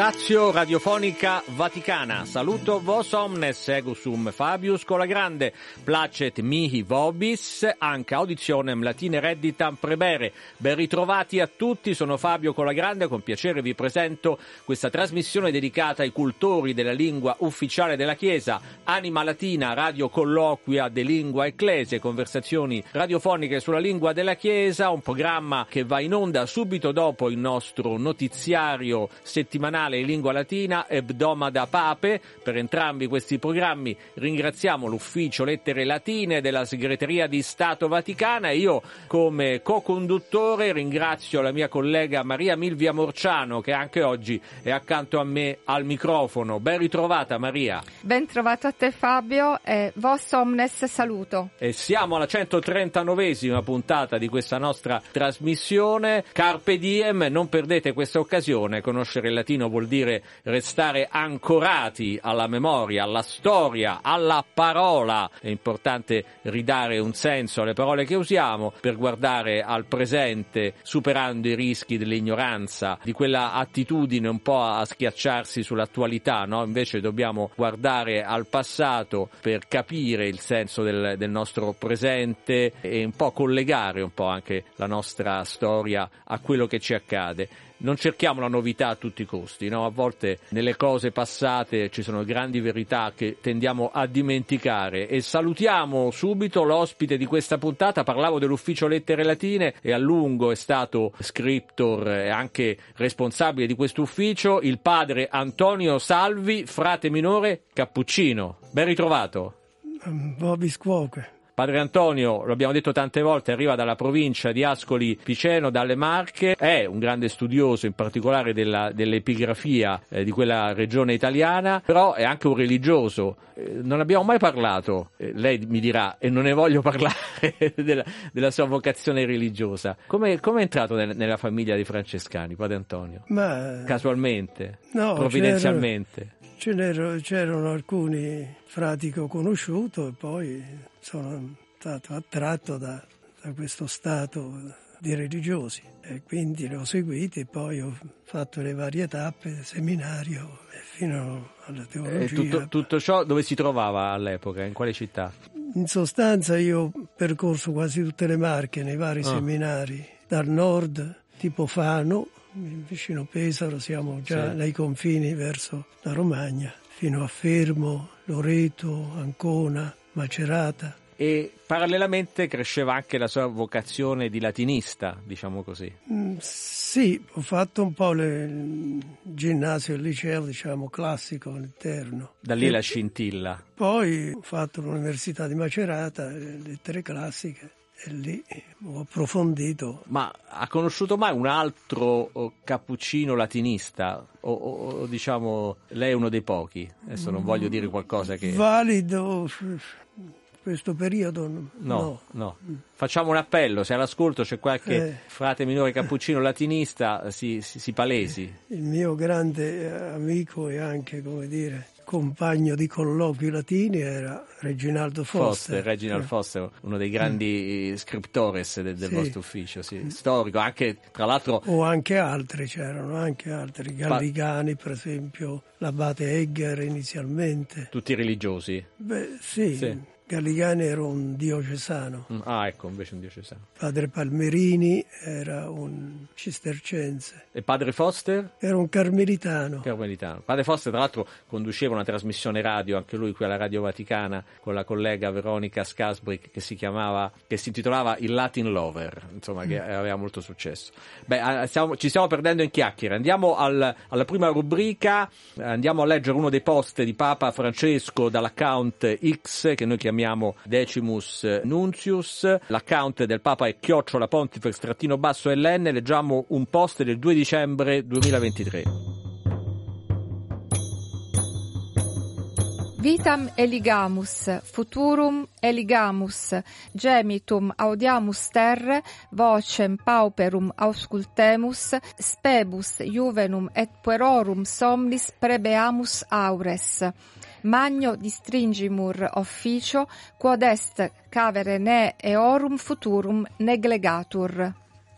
Stazio Radiofonica Vaticana. Saluto vos omnes, egusum Fabius Colagrande, placet mihi vobis, anche auditionem latine redditam prebere. Ben ritrovati a tutti, sono Fabio Colagrande, con piacere vi presento questa trasmissione dedicata ai cultori della lingua ufficiale della Chiesa, Anima Latina, radio colloquia de lingua ecclesie, conversazioni radiofoniche sulla lingua della Chiesa, un programma che va in onda subito dopo il nostro notiziario settimanale in lingua latina Ebdomada Pape. Per entrambi questi programmi ringraziamo l'ufficio lettere latine della segreteria di Stato Vaticana e io come co-conduttore ringrazio la mia collega Maria Milvia Morciano che anche oggi è accanto a me al microfono. Ben ritrovata Maria. Ben trovato a te Fabio e vos omnes saluto. E siamo alla 139esima puntata di questa nostra trasmissione. Carpe diem, non perdete questa occasione, conoscere il latino vuol dire restare ancorati alla memoria, alla storia, alla parola. È importante ridare un senso alle parole che usiamo per guardare al presente, superando i rischi dell'ignoranza, di quella attitudine un po' a schiacciarsi sull'attualità, no? Invece dobbiamo guardare al passato per capire il senso del, del nostro presente e un po' collegare un po' anche la nostra storia a quello che ci accade non cerchiamo la novità a tutti i costi, no? a volte nelle cose passate ci sono grandi verità che tendiamo a dimenticare e salutiamo subito l'ospite di questa puntata, parlavo dell'ufficio lettere latine e a lungo è stato scriptor e anche responsabile di questo ufficio il padre Antonio Salvi, frate minore cappuccino. Ben ritrovato. Bobby Squawk. Padre Antonio, lo abbiamo detto tante volte, arriva dalla provincia di Ascoli Piceno, dalle Marche, è un grande studioso in particolare della, dell'epigrafia eh, di quella regione italiana, però è anche un religioso. Eh, non abbiamo mai parlato, eh, lei mi dirà, e non ne voglio parlare, della, della, sua vocazione religiosa. Come è entrato nel, nella famiglia dei francescani, Padre Antonio? Ma... Casualmente? No, provvidenzialmente? C'erano, c'erano alcuni frati che ho conosciuto e poi sono stato attratto da, da questo stato di religiosi e quindi li ho seguiti e poi ho fatto le varie tappe, seminario fino alla teologia. E tutto, tutto, ciò dove si trovava all'epoca? In quale città? In sostanza io ho percorso quasi tutte le marche nei vari oh. seminari, dal nord tipo Fano, vicino Pesaro, siamo già sì. nei confini verso la Romagna, fino a Fermo, Loreto, Ancona, Macerata. E parallelamente cresceva anche la sua vocazione di latinista, diciamo così. Mm, sì, ho fatto un po' il ginnasio e il liceo, diciamo, classico all'interno. Da lì e la scintilla. Poi ho fatto l'università di Macerata, lettere classiche lì ho approfondito. Ma ha conosciuto mai un altro oh, cappuccino latinista? O, o, o, diciamo lei è uno dei pochi? Adesso non voglio dire qualcosa che. Valido questo periodo? No, no. no. Facciamo un appello, se all'ascolto c'è qualche eh, frate minore cappuccino latinista, si, si, si, palesi. Il mio grande amico e anche, come dire, compagno di colloqui latini era Reginaldo Foster. Foster Reginald eh. Foster, uno dei grandi mm. scriptores del, del sì. vostro ufficio, sì. storico, anche tra l'altro... O anche altri, c'erano anche altri, Galligani per esempio, l'abate Egger inizialmente. Tutti religiosi? Beh sì. sì. Galligani era un diocesano. Mm, ah, ecco, invece un diocesano. Padre Palmerini era un cistercense. E padre Foster? Era un carmelitano. Carmelitano. Padre Foster, tra l'altro, conduceva una trasmissione radio, anche lui qui alla Radio Vaticana, con la collega Veronica Scasbrick, che si chiamava, che si intitolava Il Latin Lover, insomma, che mm. aveva molto successo. Beh, stiamo, ci stiamo perdendo in chiacchiere. Andiamo al, alla prima rubrica, andiamo a leggere uno dei post di Papa Francesco dall'account X, che noi chiamiamo chiamiamo Decimus Nuntius, l'account del Papa è chiocciola pontifex trattino basso LN, leggiamo un post del 2 dicembre 2023. Vitam eligamus, futurum eligamus, gemitum audiamus terre, vocem pauperum auscultemus, spebus juvenum et puerorum somnis prebeamus aures. Magno distringimur officio, quod est cavere ne eorum futurum neglegatur.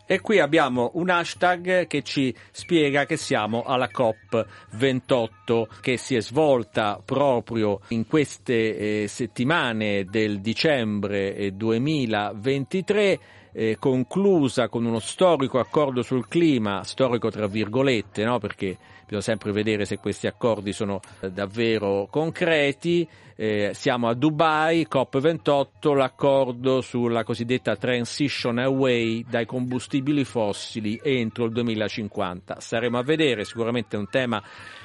E qui abbiamo un hashtag che ci spiega che siamo alla COP28 che si è svolta proprio in queste eh, settimane del dicembre 2023 eh, conclusa con uno storico accordo sul clima, storico tra virgolette, no? perché bisogna sempre vedere se questi accordi sono eh, davvero concreti. Eh, siamo a Dubai, COP28, l'accordo sulla cosiddetta transition away dai combustibili fossili entro il 2050. Saremo a vedere, sicuramente è un tema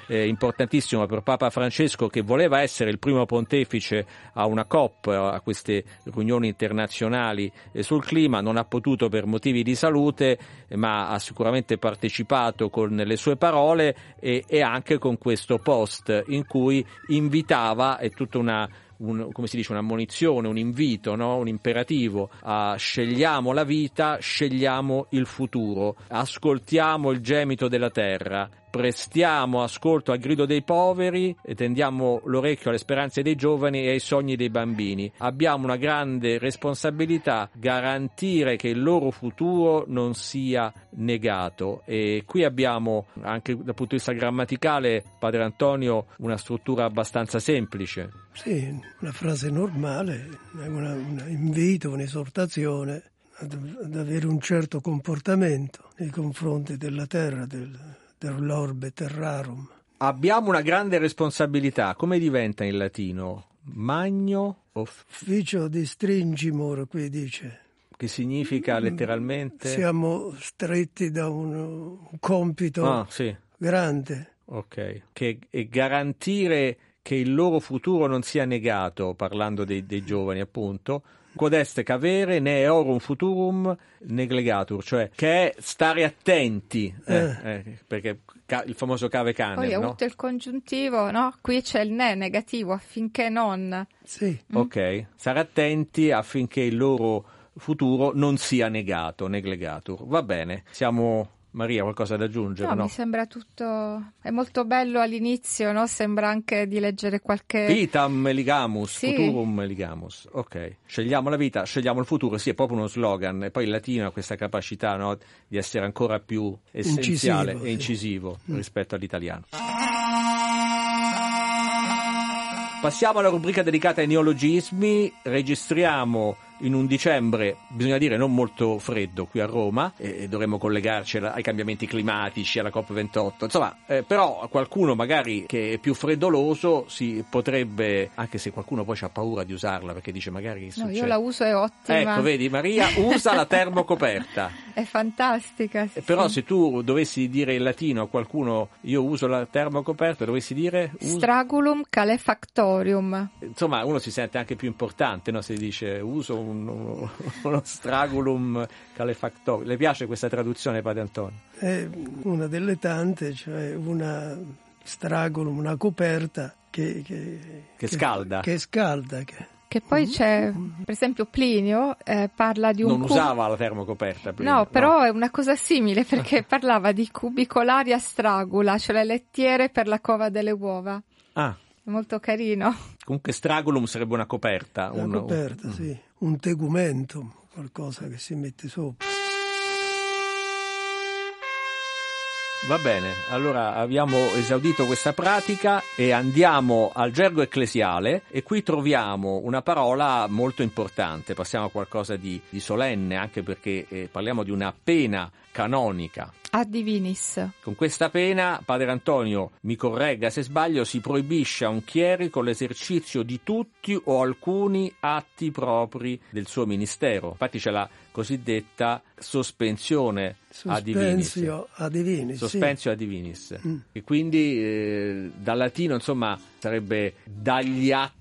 eh, importantissimo per Papa Francesco che voleva essere il primo pontefice a una COP, a queste riunioni internazionali eh, sul clima, non ha potuto per motivi di salute, ma ha sicuramente partecipato con le sue parole e, e anche con questo post in cui invitava, è tutta una un, come si dice, un'ammonizione, un invito, no? un imperativo a scegliamo la vita, scegliamo il futuro, ascoltiamo il gemito della terra, prestiamo ascolto al grido dei poveri e tendiamo l'orecchio alle speranze dei giovani e ai sogni dei bambini. Abbiamo una grande responsabilità garantire che il loro futuro non sia negato e qui abbiamo anche dal punto di vista grammaticale, Padre Antonio, una struttura abbastanza semplice. Sì, una frase normale, un invito, un'esortazione ad, ad avere un certo comportamento nei confronti della terra, del, dell'orbe terrarum. Abbiamo una grande responsabilità. Come diventa in latino? Magno? Of... Ufficio di stringimur, qui dice. Che significa letteralmente? Siamo stretti da un, un compito ah, sì. grande. Ok. Che è garantire che il loro futuro non sia negato, parlando dei, dei giovani appunto, quod est cavere ne eorum futurum neglegatur, cioè che è stare attenti, eh, eh. Eh, perché ca- il famoso cave cane. Poi ha no? avuto il congiuntivo, no? Qui c'è il ne negativo affinché non. Sì. Mm. Ok, stare attenti affinché il loro futuro non sia negato, neglegatur. Va bene, siamo Maria, qualcosa da aggiungere? No, no? mi sembra tutto. È molto bello all'inizio, no? Sembra anche di leggere qualche. Vitam ligamus, Sì. futurum ligamus. Ok, scegliamo la vita, scegliamo il futuro. Sì, è proprio uno slogan. E poi il latino ha questa capacità no, di essere ancora più essenziale Incisivo, e sì. incisivo rispetto all'italiano. Passiamo alla rubrica dedicata ai neologismi. Registriamo in un dicembre, bisogna dire, non molto freddo qui a Roma, e dovremmo collegarci ai cambiamenti climatici, alla COP28. Insomma, eh, però qualcuno magari che è più freddoloso si potrebbe, anche se qualcuno poi ha paura di usarla perché dice magari No, succede. io la uso, è ottima. Ecco, vedi, Maria usa la termocoperta. È fantastica. sì, Però sì. se tu dovessi dire in latino a qualcuno io uso la termocoperta, dovessi dire uso- Stragulum calefactorium. insomma uno si sente anche più importante no? se dice uso un- uno, uno stragulum calefactorio. Le piace questa traduzione, Padre Antonio? È una delle tante, cioè una stragolum, una coperta che, che, Che scalda. Che scalda. Che, Che poi c'è, per esempio, Plinio eh, parla di un Non cub- usava la termocoperta prima. No, però è una cosa simile perché parlava di cubicolari a stragula, cioè le lettiere per la cova delle uova. Ah, È molto carino. comunque stragulum sarebbe una coperta. una un- coperta, un- sì. Un tegumentum, qualcosa che si mette sopra. Va bene, allora abbiamo esaudito questa pratica e andiamo al gergo ecclesiale e qui troviamo una parola molto importante, passiamo a qualcosa di, di solenne anche perché eh, parliamo di una pena canonica. A divinis. Con questa pena, Padre Antonio, mi corregga se sbaglio, si proibisce a un chierico l'esercizio di tutti o alcuni atti propri del suo ministero. Infatti c'è la cosiddetta sospensione a divinis. Sospensio a divinis. sì. Sospensio a divinis. Mm. E quindi eh, dal latino, insomma, sarebbe dagli atti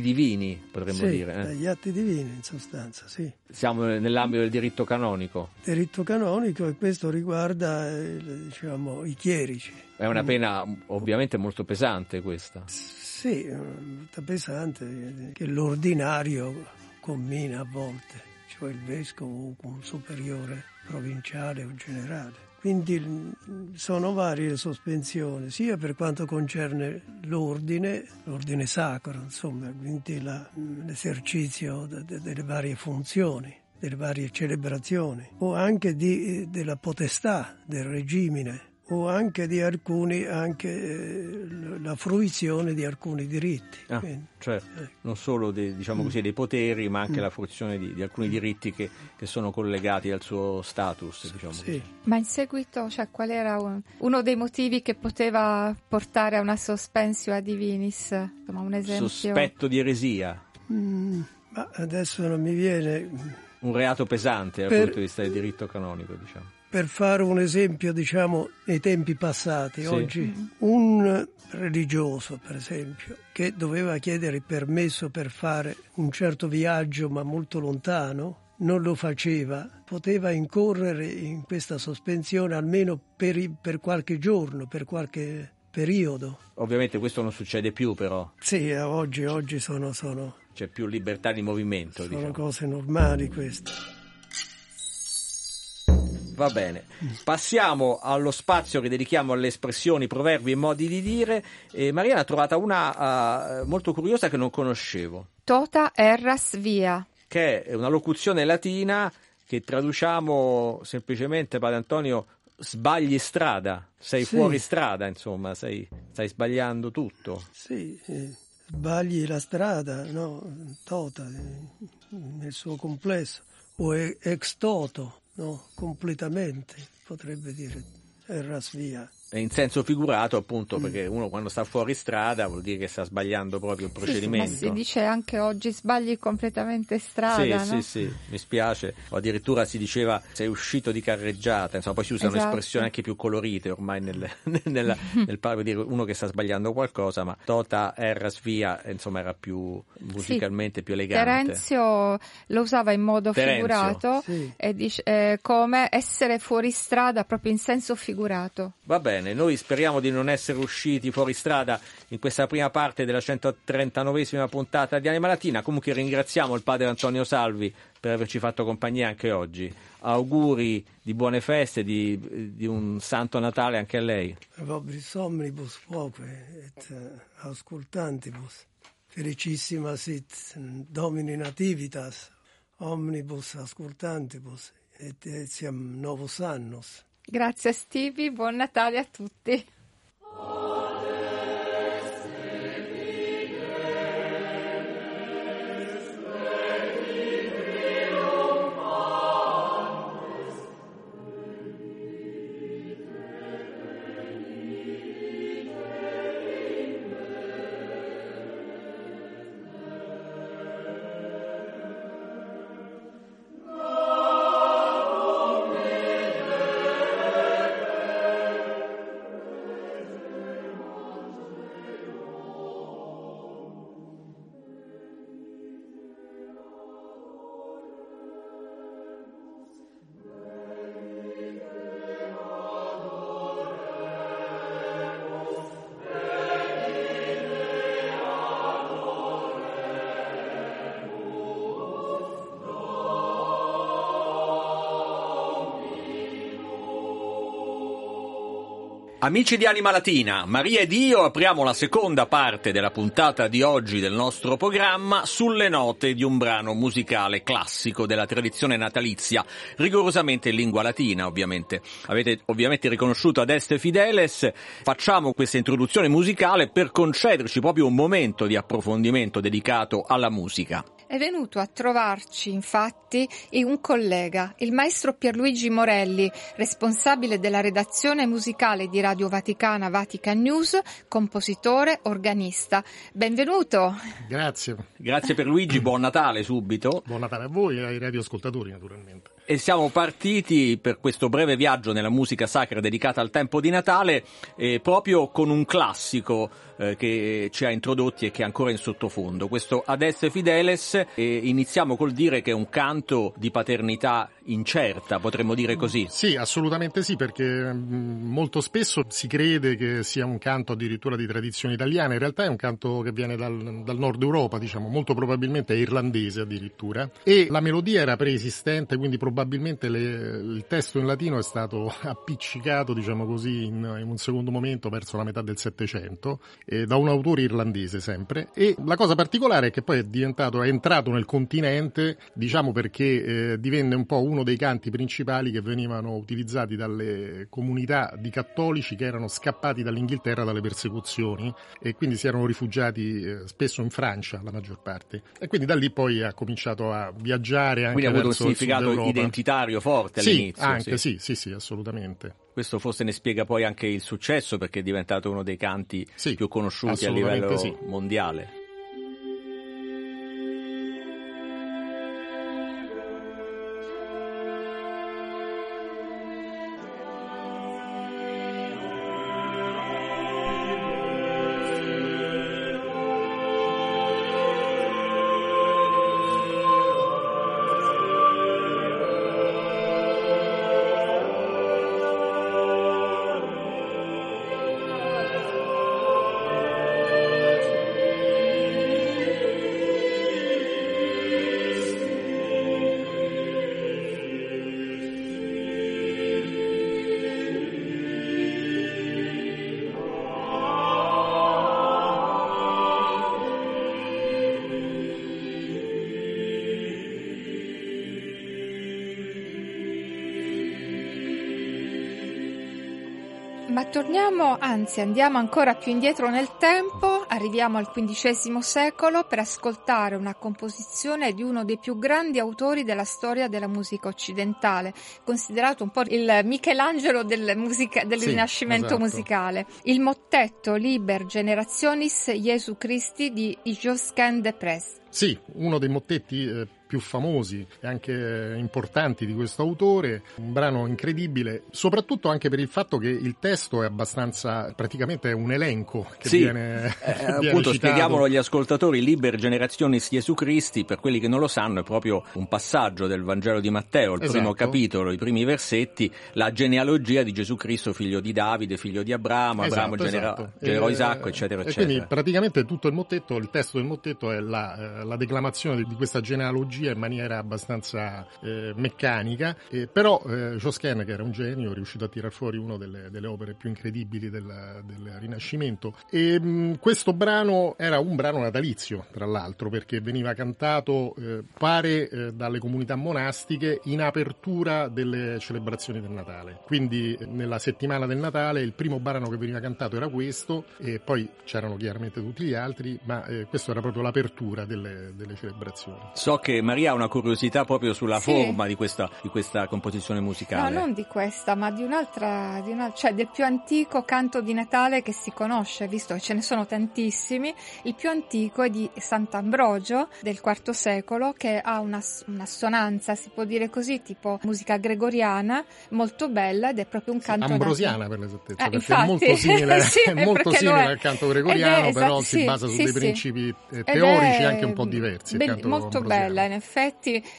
divini, potremmo Sì, dire. eh. dagli atti divini in sostanza, sì. Siamo nell'ambito del diritto canonico. Diritto canonico e questo riguarda eh, diciamo, i chierici. È una pena ovviamente molto pesante questa. Sì, molto pesante, che l'ordinario commina a volte, cioè il vescovo o un superiore provinciale o generale. Quindi sono varie le sospensioni, sia per quanto concerne l'ordine, l'ordine sacro, insomma, quindi la, l'esercizio de, de, delle varie funzioni, delle varie celebrazioni, o anche di, della potestà del regimine o anche di alcuni, anche eh, la fruizione di alcuni diritti. Ah, Quindi, certo, eh. non solo dei, diciamo così, dei poteri, ma anche Mm. la fruizione di, di alcuni diritti che, che sono collegati al suo status, diciamo sì. così. Ma in seguito, cioè, qual era un- uno dei motivi che poteva portare a una sospensio a divinis? Insomma, un esempio. Sospetto di eresia, Mm, ma adesso non mi viene un reato pesante dal Per- punto di vista del diritto canonico, diciamo. Per fare un esempio, diciamo, nei tempi passati, Sì. oggi un religioso, per esempio, che doveva chiedere il permesso per fare un certo viaggio ma molto lontano, non lo faceva, poteva incorrere in questa sospensione almeno per, per qualche giorno, per qualche periodo. Ovviamente questo non succede più, però Sì, eh, oggi, oggi sono, sono, c'è più libertà di movimento, sono diciamo. cose normali queste. Va bene, passiamo allo spazio che dedichiamo alle espressioni, proverbi e modi di dire. E Mariana ha trovata una eh, molto curiosa che non conoscevo, Tota erras via. che è una locuzione latina che traduciamo semplicemente, Padre Antonio, sbagli strada, sei Sì. fuori strada, insomma, sei- stai sbagliando tutto. Sì, eh, sbagli la strada, no? Tota, eh, nel suo complesso, o ex toto, no? Completamente, potrebbe dire, erras via. E In senso figurato, appunto, Mm. perché uno quando sta fuori strada vuol dire che sta sbagliando proprio il Ma procedimento. si dice anche oggi sbagli completamente strada, sì, no? sì, sì, mi spiace. O addirittura si diceva sei uscito di carreggiata, insomma, poi si usano Esatto. espressioni anche più colorite ormai nel, nella- nel par- dire uno che sta sbagliando qualcosa, ma Tota Erras via, eh, insomma, era più musicalmente più elegante. Terenzio lo usava in modo Terenzio. figurato Sì. e dice, eh, come essere fuori strada proprio in senso figurato. Va bene, noi speriamo di non essere usciti fuori strada in questa prima parte della 139esima puntata di Anima Latina. Comunque ringraziamo il padre Antonio Salvi per averci fatto compagnia anche oggi. Auguri di buone feste, di, di un santo Natale anche a lei. Vobris omnibus quoque et eh, auscultantibus. Felicissima sit Domini nativitas, omnibus auscultantibus, et etiam novus annos. Grazie Stevie, buon Natale a tutti. Amici di Anima Latina, Maria ed io apriamo la seconda parte della puntata di oggi del nostro programma sulle note di un brano musicale classico della tradizione natalizia, rigorosamente in lingua latina ovviamente. Avete ovviamente riconosciuto ad Este Fideles, facciamo questa introduzione musicale per concederci proprio un momento di approfondimento dedicato alla musica. È venuto a trovarci, infatti, un collega, il maestro Pierluigi Morelli, responsabile della redazione musicale di Radio Vaticana Vatican News, compositore, organista. Benvenuto. Grazie. Grazie per Luigi, buon Natale subito. Buon Natale a voi e ai radioascoltatori, naturalmente. E siamo partiti per questo breve viaggio nella musica sacra dedicata al tempo di Natale eh, proprio con un classico eh, che ci ha introdotti e che è ancora in sottofondo, questo Ad Esse Fideles. E iniziamo col dire che è un canto di paternità incerta, potremmo dire così. Sì, assolutamente sì, perché mh, molto spesso si crede che sia un canto addirittura di tradizione italiana, in realtà è un canto che viene dal, dal nord Europa, diciamo, molto probabilmente è irlandese addirittura, e la melodia era preesistente, quindi probabilmente le, il testo in latino è stato appiccicato, diciamo così, in, in un secondo momento verso la metà del Settecento, da un autore irlandese sempre, e la cosa particolare è che poi è diventato, è entrato nel continente, diciamo perché eh, divenne un po' uno dei canti principali che venivano utilizzati dalle comunità di cattolici che erano scappati dall'Inghilterra dalle persecuzioni e quindi si erano rifugiati eh, spesso in Francia la maggior parte e quindi da lì poi ha cominciato a viaggiare anche quindi ha avuto un significato identitario forte all'inizio sì, anche sì. sì, sì, sì, assolutamente. Questo forse ne spiega poi anche il successo perché è diventato uno dei canti sì, più conosciuti a livello sì. mondiale. Ma torniamo, anzi andiamo ancora più indietro nel tempo, arriviamo al XV secolo per ascoltare una composizione di uno dei più grandi autori della storia della musica occidentale, considerato un po' il Michelangelo del, musica, del sì, Rinascimento esatto. musicale, il mottetto Liber Generationis Jesu Christi di Josquin de Presse. Sì, uno dei mottetti eh, più famosi e anche importanti di questo autore, un brano incredibile, soprattutto anche per il fatto che il testo è abbastanza, praticamente è un elenco che sì, viene, eh, viene appunto citato. spieghiamolo agli ascoltatori, Liber Generationis Gesù Cristi, per quelli che non lo sanno è proprio un passaggio del Vangelo di Matteo, il Esatto. primo capitolo, i primi versetti, la genealogia di Gesù Cristo, figlio di Davide, figlio di Abramo, Abramo Esatto, genera- esatto. generò Isacco, eccetera, eccetera. quindi praticamente tutto il mottetto, il testo del mottetto è la, eh, la declamazione di questa genealogia in maniera abbastanza eh, meccanica, eh, però eh, Josquin, che era un genio, è riuscito a tirar fuori una delle, delle opere più incredibili del, del Rinascimento. E mh, questo brano era un brano natalizio, tra l'altro, perché veniva cantato, eh, pare, eh, dalle comunità monastiche in apertura delle celebrazioni del Natale. Quindi eh, nella settimana del Natale il primo brano che veniva cantato era questo e poi c'erano chiaramente tutti gli altri, ma eh, questo era proprio l'apertura delle, delle celebrazioni. So che Maria ha una curiosità proprio sulla Sì. forma di questa, di questa composizione No, musicale. non di questa, ma di un'altra, di una- cioè del più antico canto di Natale che si conosce, visto che ce ne sono tantissimi. Il più antico è di Sant'Ambrogio del IV secolo, che ha una, un'assonanza, si può dire così, tipo musica gregoriana, molto bella ed è proprio un canto Ambrosiana per l'esattezza, Eh, perché infatti. è molto simile, Sì, è molto simile è. al canto Ed è gregoriano, esatto, però si sì, basa su sì, dei principi eh, teorici è anche un po' diversi. be- molto ambrosiano. bella, in effetti.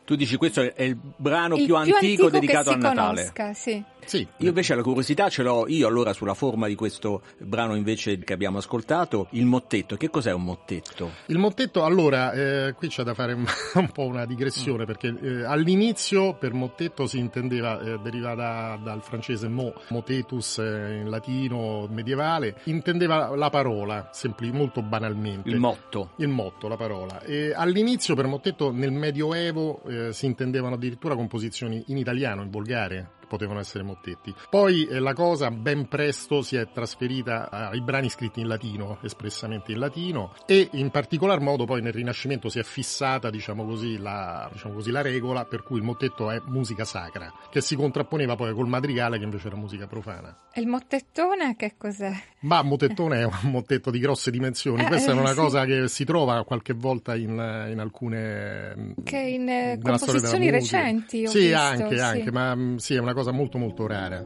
Tu dici questo è il brano il più antico, dedicato che a Natale. conosca, sì. Sì, Io invece la curiosità ce l'ho io allora sulla forma di questo brano invece che abbiamo ascoltato, il mottetto. Che cos'è un mottetto? Il mottetto, allora, eh, qui c'è da fare un, un po' una digressione perché eh, all'inizio per mottetto si intendeva, eh, deriva da- dal francese mo, motetus eh, in latino medievale, intendeva la parola, sempli- molto banalmente. Il motto. Il motto, la parola. E all'inizio per mottetto nel Medioevo eh, si intendevano addirittura composizioni in italiano, in volgare, potevano essere mottetti. Poi eh, la cosa ben presto si è trasferita ai brani scritti in latino, espressamente in latino, e in particolar modo poi nel Rinascimento si è fissata, diciamo così, la, diciamo così, la regola per cui il mottetto è musica sacra, che si contrapponeva poi col madrigale che invece era musica profana. E il mottettone che cos'è? Ma mottettone è un mottetto di grosse dimensioni. Eh, Questa è eh, una sì. cosa che si trova qualche volta in, in alcune. Che in composizioni recenti Sì, visto, anche, sì. anche, ma mm, sì, è una cosa molto, molto rara.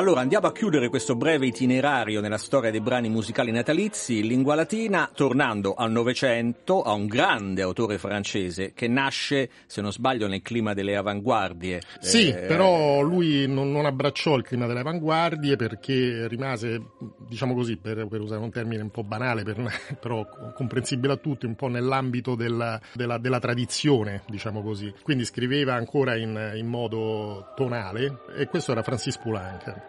Allora andiamo a chiudere questo breve itinerario nella storia dei brani musicali natalizi in lingua latina, tornando al Novecento a un grande autore francese che nasce, se non sbaglio, nel clima delle avanguardie. Sì, Eh, però lui non, non abbracciò il clima delle avanguardie perché rimase, diciamo così, per, per usare un termine un po' banale, per- però comprensibile a tutti, un po' nell'ambito della, della- della tradizione, diciamo così. Quindi scriveva ancora in, in modo tonale e questo era Francis Poulenc,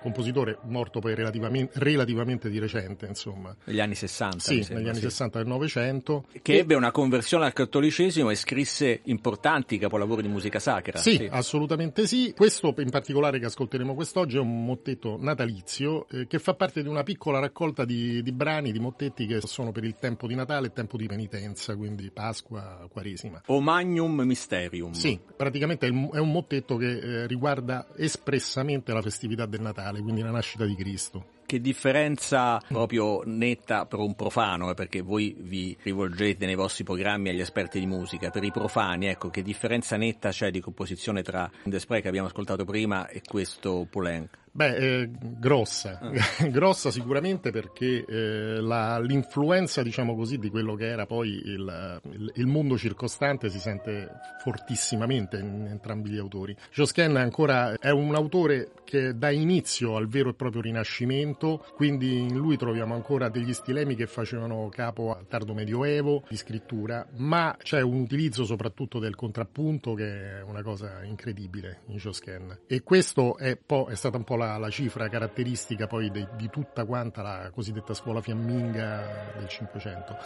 compositore morto poi relativamente, relativamente di recente, insomma. negli anni 60. Sì, sembra, negli anni sì. 60 del Novecento. Che ebbe una conversione al cattolicesimo e scrisse importanti capolavori di musica sacra. Sì, assolutamente sì. Questo in particolare che ascolteremo quest'oggi è un mottetto natalizio eh, che fa parte di una piccola raccolta di, di brani, di mottetti che sono per il tempo di Natale e tempo di penitenza, quindi Pasqua, Quaresima. O Magnum Mysterium. Sì, praticamente è un, è un mottetto che eh, riguarda espressamente la festività del Natale, quindi la nascita di Cristo. Che differenza proprio netta per un profano, eh, perché voi vi rivolgete nei vostri programmi agli esperti di musica, per i profani, ecco, che differenza netta c'è di composizione tra The Spray che abbiamo ascoltato prima e questo Poulenc? Beh, eh, grossa, grossa sicuramente perché eh, la- l'influenza, diciamo così, di quello che era poi il, il- il mondo circostante si sente fortissimamente in entrambi gli autori. Josquin ancora è un autore che dà inizio al vero e proprio rinascimento, quindi in lui troviamo ancora degli stilemi che facevano capo al tardo medioevo di scrittura, ma c'è un utilizzo soprattutto del contrappunto che è una cosa incredibile in Josquin. E questo è, po', è stata un po' la, la cifra caratteristica poi de- di tutta quanta la cosiddetta scuola fiamminga del Cinquecento.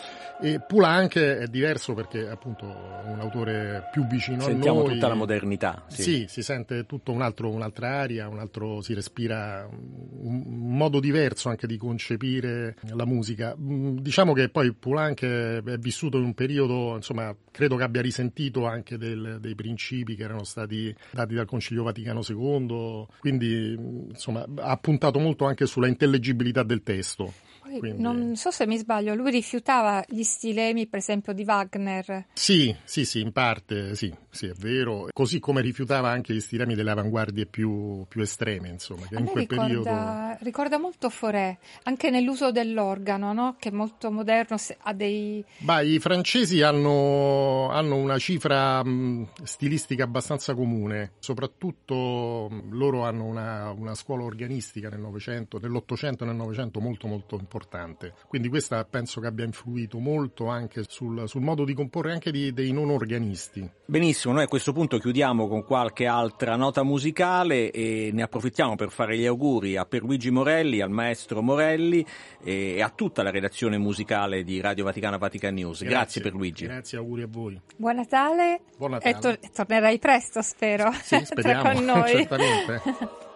E Poulenc è diverso perché è appunto un autore più vicino Sentiamo a noi. tutta la modernità. Sì. Sì, si sente tutto un altro, un'altra aria, un altro, si respira un, modo diverso anche di concepire la musica. Mm, Diciamo che poi Poulenc è è vissuto in un periodo, insomma, credo che abbia risentito anche del- dei principi che erano stati dati dal Concilio Vaticano II, quindi mm, insomma ha puntato molto anche sulla intellegibilità del testo. Quindi- Non so se mi sbaglio, lui rifiutava gli stilemi, per esempio, di Wagner. Sì, sì, sì, in parte sì, sì, è vero. Così come rifiutava anche gli stilemi delle avanguardie più, più estreme, insomma, che in quel periodo... ricorda, ricorda molto Forêt, anche nell'uso dell'organo, no? che è molto moderno, ha dei... Bah, i francesi hanno, hanno una cifra mh, stilistica abbastanza comune, soprattutto mh, loro hanno una, una scuola organistica nel Novecento, nell'Ottocento e nel Novecento molto molto importante. Quindi questa penso che abbia influito molto anche sul, sul modo di comporre anche di- dei non organisti. Benissimo, noi a questo punto chiudiamo con qualche altra nota musicale e ne approfittiamo per fare gli auguri a Pierluigi Morelli, al maestro Morelli e a tutta la redazione musicale di Radio Vaticana Vatican News. Grazie, Pierluigi. Grazie, auguri a voi. Buon Natale, Buon Natale. e e tornerai presto, spero, Sì, tra speriamo, con noi. certamente.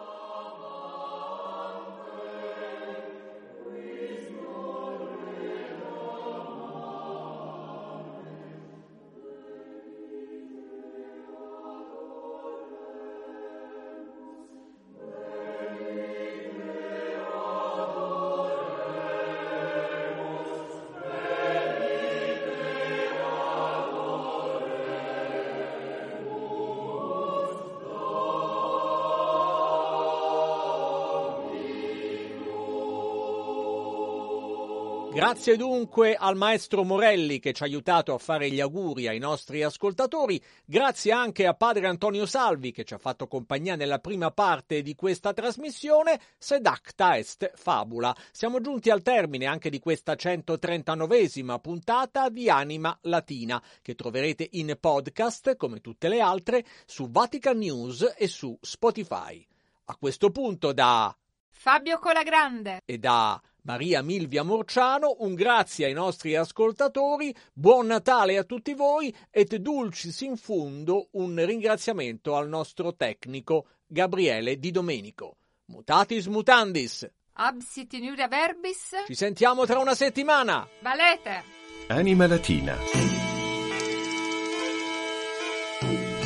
Grazie dunque al maestro Morelli che ci ha aiutato a fare gli auguri ai nostri ascoltatori, grazie anche a padre Antonio Salvi che ci ha fatto compagnia nella prima parte di questa trasmissione, sed acta est fabula. Siamo giunti al termine anche di questa 139esima puntata di Anima Latina, che troverete in podcast come tutte le altre su Vatican News e su Spotify. A questo punto da Fabio Colagrande. e da Maria Milvia Morciano, un grazie ai nostri ascoltatori, buon Natale a tutti voi et dulcis in fundo un ringraziamento al nostro tecnico Gabriele Di Domenico. Mutatis mutandis, Absit in iuria verbis, ci sentiamo tra una settimana! valete. Anima Latina.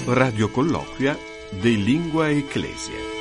Radio colloquia de Lingua Ecclesia.